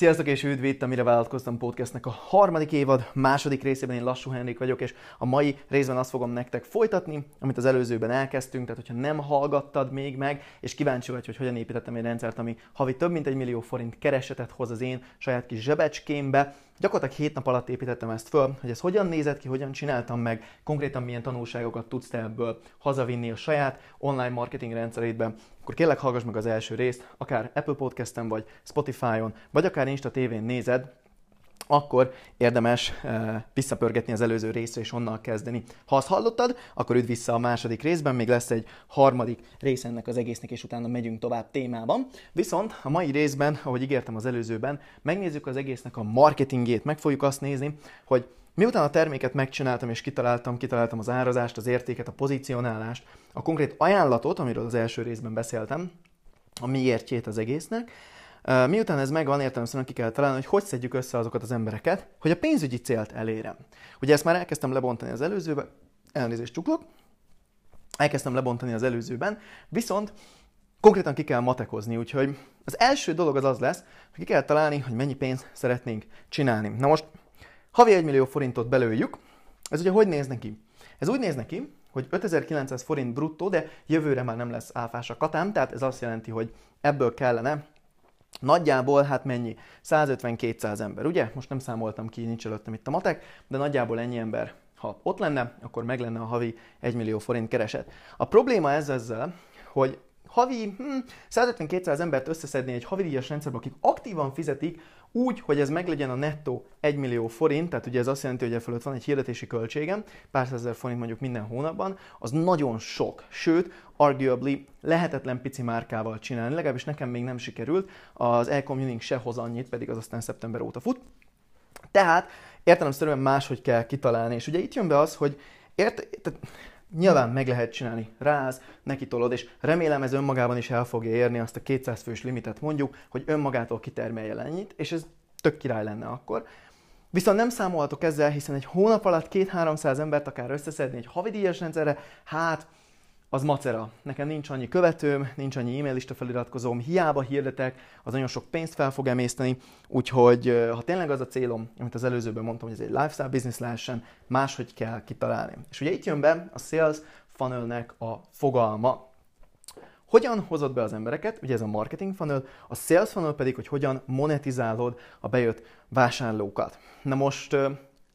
Sziasztok és üdv itt a Mire Vállalkoztam podcastnek a harmadik évad, második részében. Én Lassú Henrik vagyok, és a mai részben azt fogom nektek folytatni, amit az előzőben elkezdtünk, tehát hogyha nem hallgattad még meg, és kíváncsi vagy, hogy hogyan építettem egy rendszert, ami havi több mint egy millió forint keresetet hoz az én saját kis zsebecskémbe, Gyakorlatilag hét nap alatt építettem ezt föl, hogy ez hogyan nézett ki, hogyan csináltam meg, konkrétan milyen tanulságokat tudsz te ebből hazavinni a saját online marketing rendszerétbe, akkor kérlek hallgass meg az első részt, akár Apple Podcast-en, vagy Spotify-on, vagy akár Insta TV-n nézed, akkor érdemes e, visszapörgetni az előző részre és onnan kezdeni. Ha azt hallottad, akkor üdv vissza a második részben, még lesz egy harmadik rész ennek az egésznek, és utána megyünk tovább témában. Viszont a mai részben, ahogy ígértem az előzőben, megnézzük az egésznek a marketingét, meg fogjuk azt nézni, hogy Miután a terméket megcsináltam és kitaláltam, kitaláltam az árazást, az értéket, a pozícionálást, a konkrét ajánlatot, amiről az első részben beszéltem, a miértjét az egésznek, Miután ez megvan, értelemszerűen ki kell találni, hogy hogy szedjük össze azokat az embereket, hogy a pénzügyi célt elérem. Ugye ezt már elkezdtem lebontani az előzőben, elnézést csuklok, elkezdtem lebontani az előzőben, viszont konkrétan ki kell matekozni, úgyhogy az első dolog az az lesz, hogy ki kell találni, hogy mennyi pénzt szeretnénk csinálni. Na most havi 1 millió forintot belőjük, ez ugye hogy néz neki? Ez úgy néz neki, hogy 5900 forint bruttó, de jövőre már nem lesz áfás a katám, tehát ez azt jelenti, hogy ebből kellene Nagyjából, hát mennyi? 150-200 ember, ugye? Most nem számoltam ki, nincs előttem itt a matek, de nagyjából ennyi ember, ha ott lenne, akkor meg lenne a havi 1 millió forint kereset. A probléma ez ezzel, hogy havi hm, 150-200 embert összeszedni egy havidíjas rendszerbe, akik aktívan fizetik, úgy, hogy ez meglegyen a nettó 1 millió forint, tehát ugye ez azt jelenti, hogy e fölött van egy hirdetési költségem, pár százezer forint mondjuk minden hónapban, az nagyon sok. Sőt, arguably lehetetlen pici márkával csinálni, legalábbis nekem még nem sikerült, az e-communing se hoz annyit, pedig az aztán szeptember óta fut. Tehát értelemszerűen máshogy kell kitalálni, és ugye itt jön be az, hogy ért, tehát Nyilván meg lehet csinálni, ráz, neki tolod, és remélem ez önmagában is el fogja érni azt a 200 fős limitet mondjuk, hogy önmagától kitermelje ennyit, és ez tök király lenne akkor. Viszont nem számolhatok ezzel, hiszen egy hónap alatt 2-300 embert akár összeszedni egy havidíjas rendszerre, hát az macera. Nekem nincs annyi követőm, nincs annyi e-mail lista feliratkozóm, hiába hirdetek, az nagyon sok pénzt fel fog emészteni, úgyhogy ha tényleg az a célom, amit az előzőben mondtam, hogy ez egy lifestyle business lehessen, máshogy kell kitalálni. És ugye itt jön be a sales funnelnek a fogalma. Hogyan hozod be az embereket, ugye ez a marketing funnel, a sales funnel pedig, hogy hogyan monetizálod a bejött vásárlókat. Na most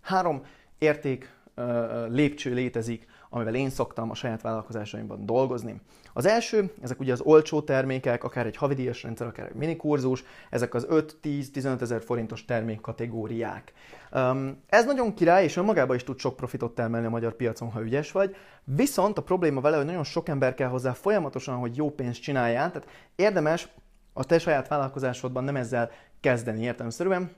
három érték lépcső létezik amivel én szoktam a saját vállalkozásaimban dolgozni. Az első, ezek ugye az olcsó termékek, akár egy havidíjas rendszer, akár egy minikurzus, ezek az 5-10-15 ezer forintos termékkategóriák. Um, ez nagyon király, és önmagában is tud sok profitot termelni a magyar piacon, ha ügyes vagy, viszont a probléma vele, hogy nagyon sok ember kell hozzá folyamatosan, hogy jó pénzt csináljál, tehát érdemes a te saját vállalkozásodban nem ezzel kezdeni értelmszerűen,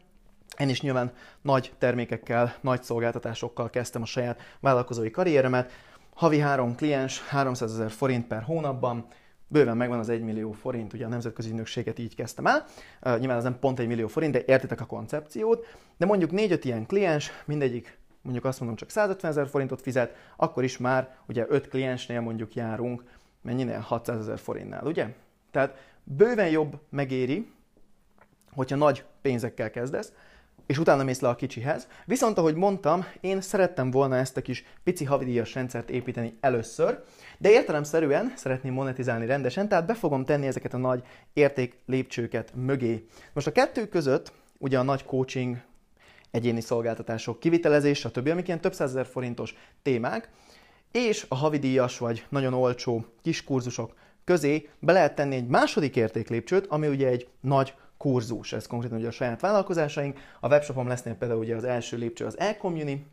én is nyilván nagy termékekkel, nagy szolgáltatásokkal kezdtem a saját vállalkozói karrieremet. Havi három kliens, 300 ezer forint per hónapban, bőven megvan az 1 millió forint, ugye a nemzetközi ügynökséget így kezdtem el. Uh, nyilván ez nem pont 1 millió forint, de értitek a koncepciót. De mondjuk 4-5 ilyen kliens, mindegyik mondjuk azt mondom csak 150 ezer forintot fizet, akkor is már ugye 5 kliensnél mondjuk járunk, mennyinél? 600 ezer forintnál, ugye? Tehát bőven jobb megéri, hogyha nagy pénzekkel kezdesz, és utána mész le a kicsihez. Viszont, ahogy mondtam, én szerettem volna ezt a kis pici havidíjas rendszert építeni először, de értelemszerűen szeretném monetizálni rendesen, tehát be fogom tenni ezeket a nagy érték lépcsőket mögé. Most a kettő között ugye a nagy coaching, egyéni szolgáltatások, kivitelezés, stb., amik ilyen több százezer forintos témák, és a havidíjas vagy nagyon olcsó kis kurzusok közé be lehet tenni egy második értéklépcsőt, ami ugye egy nagy kurzus, ez konkrétan ugye a saját vállalkozásaink. A webshopom lesznél például ugye az első lépcső az e-community,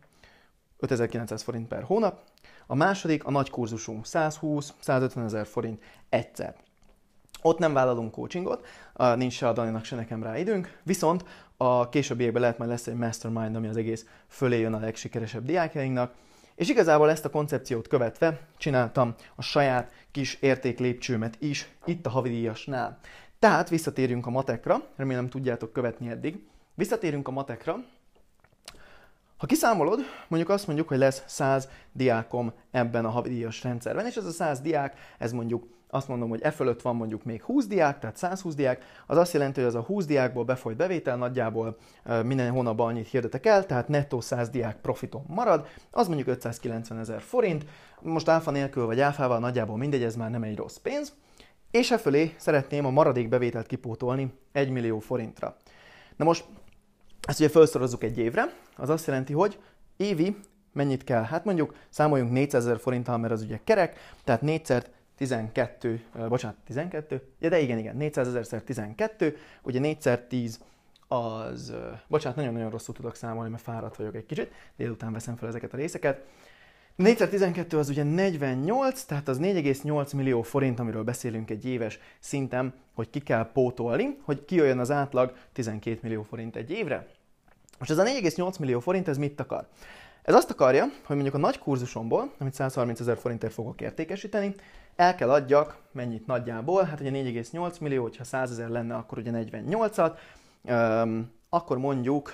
5900 forint per hónap, a második a nagy kurzusunk 120-150 ezer forint egyszer. Ott nem vállalunk coachingot, nincs se a Daninak, se nekem rá időnk, viszont a későbbiekben lehet majd lesz egy mastermind, ami az egész fölé jön a legsikeresebb diákjainknak, és igazából ezt a koncepciót követve csináltam a saját kis értéklépcsőmet is itt a havidíjasnál. Tehát visszatérjünk a matekra, remélem tudjátok követni eddig. Visszatérünk a matekra. Ha kiszámolod, mondjuk azt mondjuk, hogy lesz 100 diákom ebben a havidíjas rendszerben, és ez a 100 diák, ez mondjuk azt mondom, hogy e fölött van mondjuk még 20 diák, tehát 120 diák, az azt jelenti, hogy az a 20 diákból befolyt bevétel nagyjából minden hónapban annyit hirdetek el, tehát nettó 100 diák profitom marad, az mondjuk 590 ezer forint, most áfa nélkül vagy áfával nagyjából mindegy, ez már nem egy rossz pénz, és e fölé szeretném a maradék bevételt kipótolni 1 millió forintra. Na most ezt ugye felszorozzuk egy évre, az azt jelenti, hogy évi mennyit kell? Hát mondjuk számoljunk 400 ezer forinttal, mert az ugye kerek, tehát 4 12, uh, bocsánat, 12, ja, de igen, igen, 400 ezerszer 12, ugye 4 10 az, bocsánat, nagyon-nagyon rosszul tudok számolni, mert fáradt vagyok egy kicsit, délután veszem fel ezeket a részeket. 4 12 az ugye 48, tehát az 4,8 millió forint, amiről beszélünk egy éves szinten, hogy ki kell pótolni, hogy kijöjjön az átlag 12 millió forint egy évre. Most ez a 4,8 millió forint, ez mit akar? Ez azt akarja, hogy mondjuk a nagy kurzusomból, amit 130 ezer forintért fogok értékesíteni, el kell adjak, mennyit nagyjából, hát ugye 4,8 millió, hogyha 100 ezer lenne, akkor ugye 48-at, um, akkor mondjuk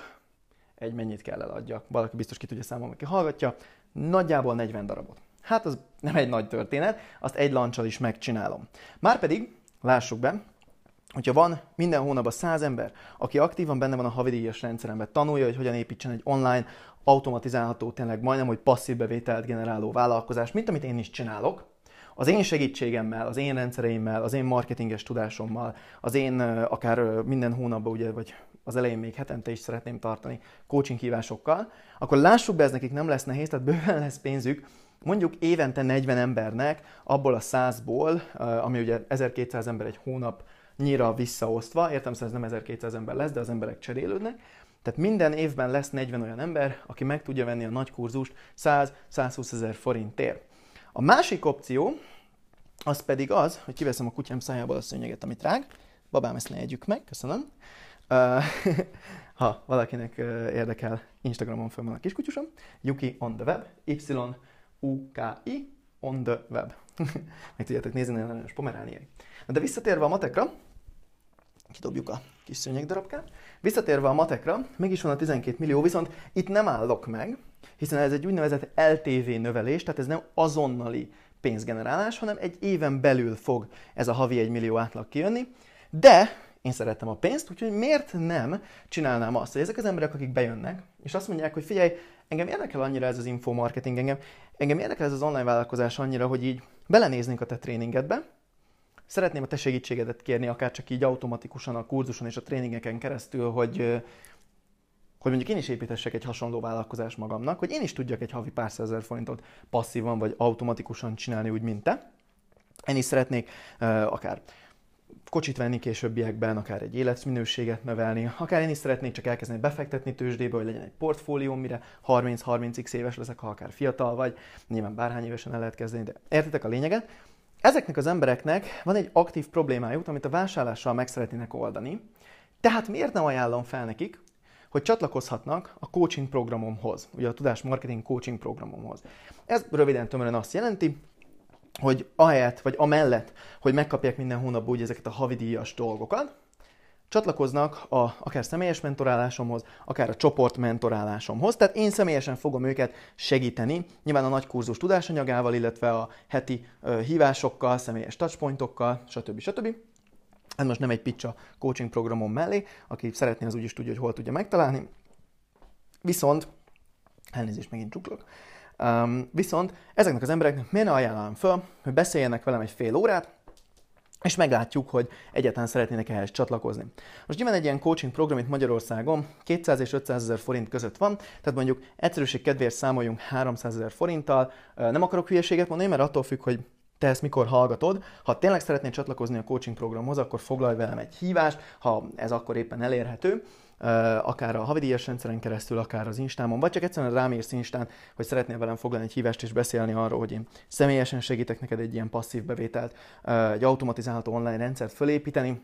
egy mennyit kell eladjak. Valaki biztos ki tudja számolni, aki hallgatja. Nagyjából 40 darabot. Hát az nem egy nagy történet, azt egy lancsal is megcsinálom. Márpedig, lássuk be, hogyha van minden hónapban 100 ember, aki aktívan benne van a havidíjas rendszeremben, tanulja, hogy hogyan építsen egy online, automatizálható, tényleg majdnem, hogy passzív bevételt generáló vállalkozás, mint amit én is csinálok, az én segítségemmel, az én rendszereimmel, az én marketinges tudásommal, az én akár minden hónapban, ugye, vagy az elején még hetente is szeretném tartani coaching hívásokkal, akkor lássuk be, ez nekik nem lesz nehéz, tehát bőven lesz pénzük, mondjuk évente 40 embernek abból a 100-ból, ami ugye 1200 ember egy hónap nyira visszaosztva, értem, szóval ez nem 1200 ember lesz, de az emberek cserélődnek, tehát minden évben lesz 40 olyan ember, aki meg tudja venni a nagy kurzust 100-120 ezer forintért. A másik opció, az pedig az, hogy kiveszem a kutyám szájából a szőnyeget, amit rág. Babám, ezt ne együk meg, köszönöm. ha valakinek érdekel, Instagramon föl van a kiskutyusom. Yuki on the web, Y-U-K-I on the web. meg tudjátok nézni, nagyon nagyon pomerániai. De visszatérve a matekra, kidobjuk a kis szőnyeg darabkát. Visszatérve a matekra, mégis van a 12 millió, viszont itt nem állok meg, hiszen ez egy úgynevezett LTV növelés, tehát ez nem azonnali pénzgenerálás, hanem egy éven belül fog ez a havi 1 millió átlag kijönni. De én szerettem a pénzt, úgyhogy miért nem csinálnám azt, hogy ezek az emberek, akik bejönnek, és azt mondják, hogy figyelj, engem érdekel annyira ez az infomarketing, engem, engem érdekel ez az online vállalkozás annyira, hogy így belenéznénk a te tréningedbe, szeretném a te segítségedet kérni, akár csak így automatikusan a kurzuson és a tréningeken keresztül, hogy, hogy mondjuk én is építessek egy hasonló vállalkozást magamnak, hogy én is tudjak egy havi pár százezer forintot passzívan vagy automatikusan csinálni úgy, mint te. Én is szeretnék uh, akár kocsit venni későbbiekben, akár egy életminőséget növelni, akár én is szeretnék csak elkezdeni befektetni tőzsdébe, hogy legyen egy portfólió, mire 30-30x éves leszek, ha akár fiatal vagy, nyilván bárhány évesen el lehet kezdeni, de értitek a lényeget? Ezeknek az embereknek van egy aktív problémájuk, amit a vásárlással meg szeretnének oldani, tehát miért nem ajánlom fel nekik, hogy csatlakozhatnak a coaching programomhoz, ugye a tudás marketing coaching programomhoz. Ez röviden tömören azt jelenti, hogy ahelyett, vagy amellett, hogy megkapják minden hónapban úgy ezeket a havidíjas dolgokat, csatlakoznak a, akár személyes mentorálásomhoz, akár a csoport mentorálásomhoz. Tehát én személyesen fogom őket segíteni, nyilván a nagy kurzus tudásanyagával, illetve a heti ö, hívásokkal, személyes touchpointokkal, stb. stb. Ez most nem egy picsa coaching programom mellé, aki szeretné, az úgyis tudja, hogy hol tudja megtalálni. Viszont, elnézést, megint csuklok, um, viszont ezeknek az embereknek miért ne ajánlom föl, hogy beszéljenek velem egy fél órát, és meglátjuk, hogy egyáltalán szeretnének ehhez csatlakozni. Most nyilván egy ilyen coaching program itt Magyarországon 200 és 500 ezer forint között van, tehát mondjuk egyszerűség kedvéért számoljunk 300 ezer forinttal. Nem akarok hülyeséget mondani, mert attól függ, hogy te ezt mikor hallgatod. Ha tényleg szeretnél csatlakozni a coaching programhoz, akkor foglalj velem egy hívást, ha ez akkor éppen elérhető akár a havidíjas rendszeren keresztül, akár az Instámon, vagy csak egyszerűen rámérsz Instán, hogy szeretnél velem foglalni egy hívást és beszélni arról, hogy én személyesen segítek neked egy ilyen passzív bevételt, egy automatizálható online rendszert fölépíteni,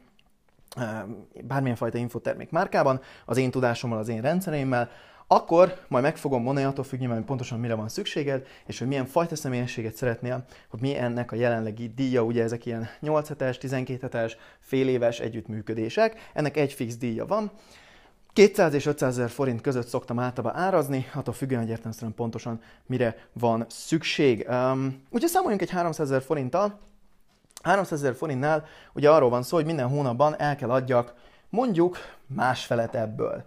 bármilyen fajta infotermék márkában, az én tudásommal, az én rendszereimmel, akkor majd meg fogom mondani, attól függ hogy pontosan mire van szükséged, és hogy milyen fajta személyiséget szeretnél, hogy mi ennek a jelenlegi díja, ugye ezek ilyen 8 hetes, 12 hetes, fél éves együttműködések, ennek egy fix díja van, 200 és 500 ezer forint között szoktam általában árazni, attól függően, hogy értelmszerűen pontosan mire van szükség. Um, úgyhogy számoljunk egy 300 ezer forinttal, 300 ezer forintnál ugye arról van szó, hogy minden hónapban el kell adjak mondjuk másfelet ebből.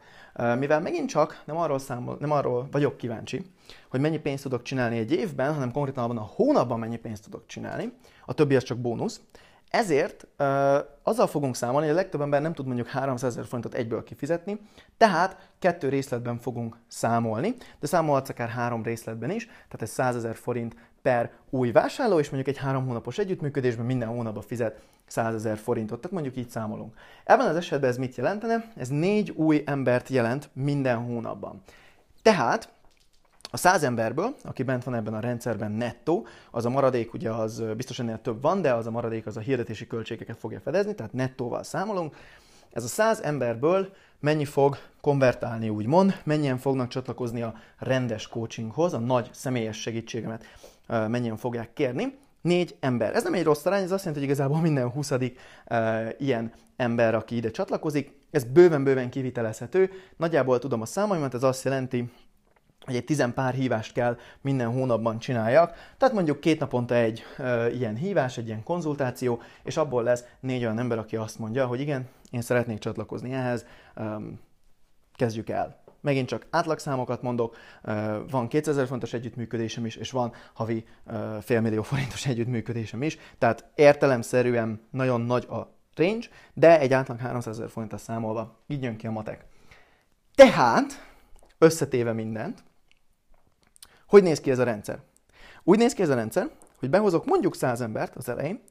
Mivel megint csak nem arról, számol, nem arról vagyok kíváncsi, hogy mennyi pénzt tudok csinálni egy évben, hanem konkrétan abban a hónapban mennyi pénzt tudok csinálni, a többi az csak bónusz, ezért uh, azzal fogunk számolni, hogy a legtöbb ember nem tud mondjuk 300 ezer forintot egyből kifizetni, tehát kettő részletben fogunk számolni, de számolhatsz akár három részletben is, tehát ez 100 ezer forint per új vásárló, és mondjuk egy három hónapos együttműködésben minden hónapban fizet 100 ezer forintot, tehát mondjuk így számolunk. Ebben az esetben ez mit jelentene? Ez négy új embert jelent minden hónapban. Tehát a száz emberből, aki bent van ebben a rendszerben nettó, az a maradék ugye az biztos ennél több van, de az a maradék az a hirdetési költségeket fogja fedezni, tehát nettóval számolunk. Ez a száz emberből mennyi fog konvertálni, úgymond, mennyien fognak csatlakozni a rendes coachinghoz, a nagy személyes segítségemet mennyien fogják kérni. Négy ember. Ez nem egy rossz arány, ez azt jelenti, hogy igazából minden huszadik uh, ilyen ember, aki ide csatlakozik, ez bőven-bőven kivitelezhető. Nagyjából tudom a számaimat, ez azt jelenti, hogy egy tizen pár hívást kell minden hónapban csináljak. Tehát mondjuk két naponta egy uh, ilyen hívás, egy ilyen konzultáció, és abból lesz négy olyan ember, aki azt mondja, hogy igen, én szeretnék csatlakozni ehhez, um, kezdjük el. Megint csak átlagszámokat mondok, van 2000 fontos együttműködésem is, és van havi félmillió forintos együttműködésem is, tehát értelemszerűen nagyon nagy a range, de egy átlag 300 ezer forintra számolva így jön ki a matek. Tehát, összetéve mindent, hogy néz ki ez a rendszer? Úgy néz ki ez a rendszer, hogy behozok mondjuk 100 embert az elején,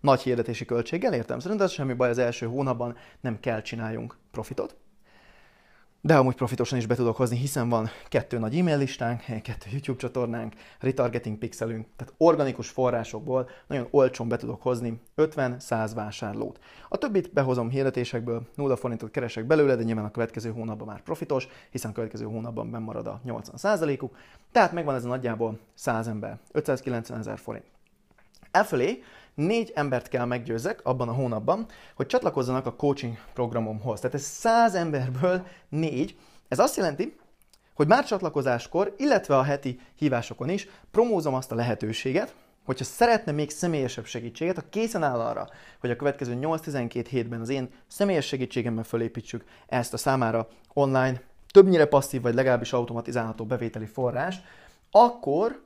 nagy hirdetési költséggel, értem szerint, ez semmi baj, az első hónapban nem kell csináljunk profitot. De amúgy profitosan is be tudok hozni, hiszen van kettő nagy e-mail listánk, kettő YouTube csatornánk, retargeting pixelünk, tehát organikus forrásokból nagyon olcsón be tudok hozni 50-100 vásárlót. A többit behozom hirdetésekből, 0 forintot keresek belőle, de nyilván a következő hónapban már profitos, hiszen a következő hónapban bemarad a 80%-uk, tehát megvan ez a nagyjából 100 ember, 590 ezer forint. Elfölé négy embert kell meggyőzzek abban a hónapban, hogy csatlakozzanak a coaching programomhoz. Tehát ez száz emberből négy. Ez azt jelenti, hogy már csatlakozáskor, illetve a heti hívásokon is promózom azt a lehetőséget, hogyha szeretne még személyesebb segítséget, ha készen áll arra, hogy a következő 8-12 hétben az én személyes segítségemmel fölépítsük ezt a számára online, többnyire passzív vagy legalábbis automatizálható bevételi forrás, akkor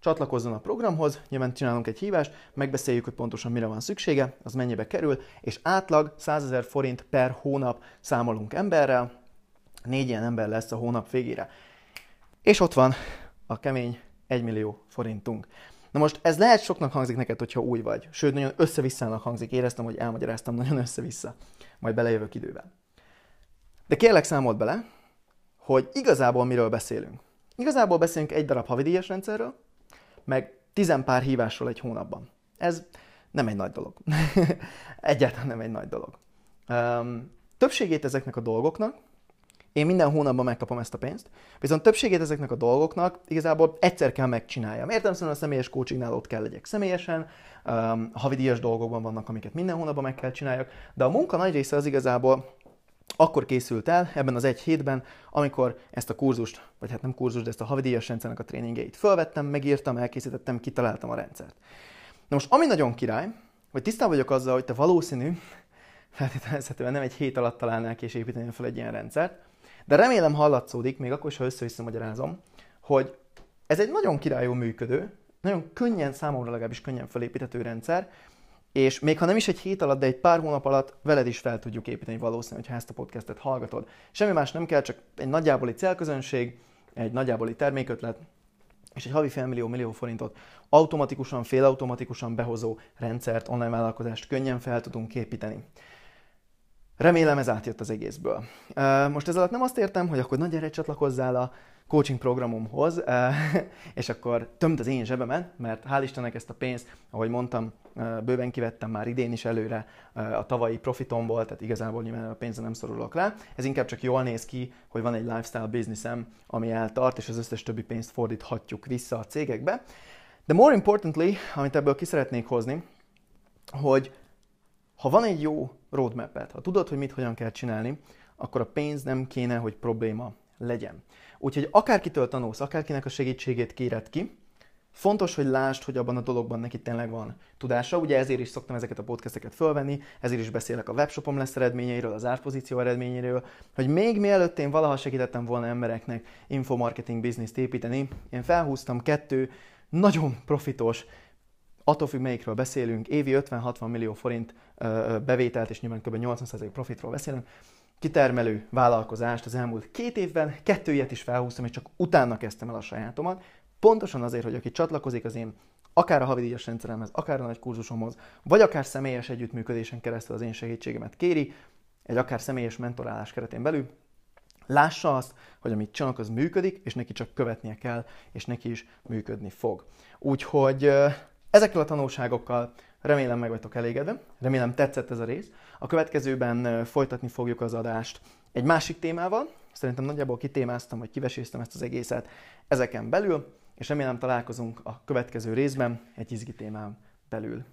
csatlakozzon a programhoz, nyilván csinálunk egy hívást, megbeszéljük, hogy pontosan mire van szüksége, az mennyibe kerül, és átlag 100 ezer forint per hónap számolunk emberrel, négy ilyen ember lesz a hónap végére. És ott van a kemény 1 millió forintunk. Na most ez lehet soknak hangzik neked, hogyha új vagy. Sőt, nagyon össze-visszának hangzik. Éreztem, hogy elmagyaráztam nagyon össze-vissza. Majd belejövök idővel. De kérlek számolt bele, hogy igazából miről beszélünk. Igazából beszélünk egy darab havidíjas rendszerről, meg tizen pár hívásról egy hónapban. Ez nem egy nagy dolog. Egyáltalán nem egy nagy dolog. Um, többségét ezeknek a dolgoknak én minden hónapban megkapom ezt a pénzt, viszont többségét ezeknek a dolgoknak igazából egyszer kell megcsináljam. Értem szerint a személyes coachingnál ott kell legyek személyesen, um, havidíjas dolgokban vannak, amiket minden hónapban meg kell csináljak, de a munka nagy része az igazából akkor készült el ebben az egy hétben, amikor ezt a kurzust, vagy hát nem kurzust, de ezt a havidíjas rendszernek a tréningeit fölvettem, megírtam, elkészítettem, kitaláltam a rendszert. Na most, ami nagyon király, hogy tisztában vagyok azzal, hogy te valószínű, feltételezhetően nem egy hét alatt találnál ki és építeni fel egy ilyen rendszert, de remélem hallatszódik, még akkor is, ha össze-vissza magyarázom, hogy ez egy nagyon királyú működő, nagyon könnyen, számomra legalábbis könnyen felépíthető rendszer, és még ha nem is egy hét alatt, de egy pár hónap alatt veled is fel tudjuk építeni valószínűleg, ha ezt a podcastet hallgatod. Semmi más nem kell, csak egy nagyjáboli célközönség, egy nagyjáboli termékötlet, és egy havi félmillió millió forintot automatikusan, félautomatikusan behozó rendszert, online vállalkozást könnyen fel tudunk építeni. Remélem ez átjött az egészből. Most ez alatt nem azt értem, hogy akkor nagy gyere csatlakozzál a coaching programomhoz, és akkor tömt az én zsebemet, mert hál' Istennek ezt a pénzt, ahogy mondtam, bőven kivettem már idén is előre a tavalyi profitomból, tehát igazából nyilván a pénzre nem szorulok rá. Ez inkább csak jól néz ki, hogy van egy lifestyle businessem, ami eltart, és az összes többi pénzt fordíthatjuk vissza a cégekbe. De more importantly, amit ebből ki szeretnék hozni, hogy ha van egy jó roadmap ha tudod, hogy mit hogyan kell csinálni, akkor a pénz nem kéne, hogy probléma legyen. Úgyhogy akárkitől tanulsz, akárkinek a segítségét kéred ki, Fontos, hogy lásd, hogy abban a dologban neki tényleg van tudása. Ugye ezért is szoktam ezeket a podcasteket fölvenni, ezért is beszélek a webshopom lesz eredményeiről, az árpozíció eredményeiről, hogy még mielőtt én valaha segítettem volna embereknek infomarketing bizniszt építeni, én felhúztam kettő nagyon profitos, attól függ melyikről beszélünk, évi 50-60 millió forint bevételt, és nyilván kb. 80% profitról beszélünk, kitermelő vállalkozást az elmúlt két évben, kettő ilyet is felhúztam, és csak utána kezdtem el a sajátomat, Pontosan azért, hogy aki csatlakozik az én akár a havidíjas rendszeremhez, akár a nagy kurzusomhoz, vagy akár személyes együttműködésen keresztül az én segítségemet kéri, egy akár személyes mentorálás keretén belül, lássa azt, hogy amit csinálok, az működik, és neki csak követnie kell, és neki is működni fog. Úgyhogy ezekkel a tanulságokkal remélem meg vagytok elégedve, remélem tetszett ez a rész. A következőben folytatni fogjuk az adást egy másik témával, szerintem nagyjából kitémáztam, vagy kiveséztem ezt az egészet ezeken belül, és remélem találkozunk a következő részben egy izgi témán belül.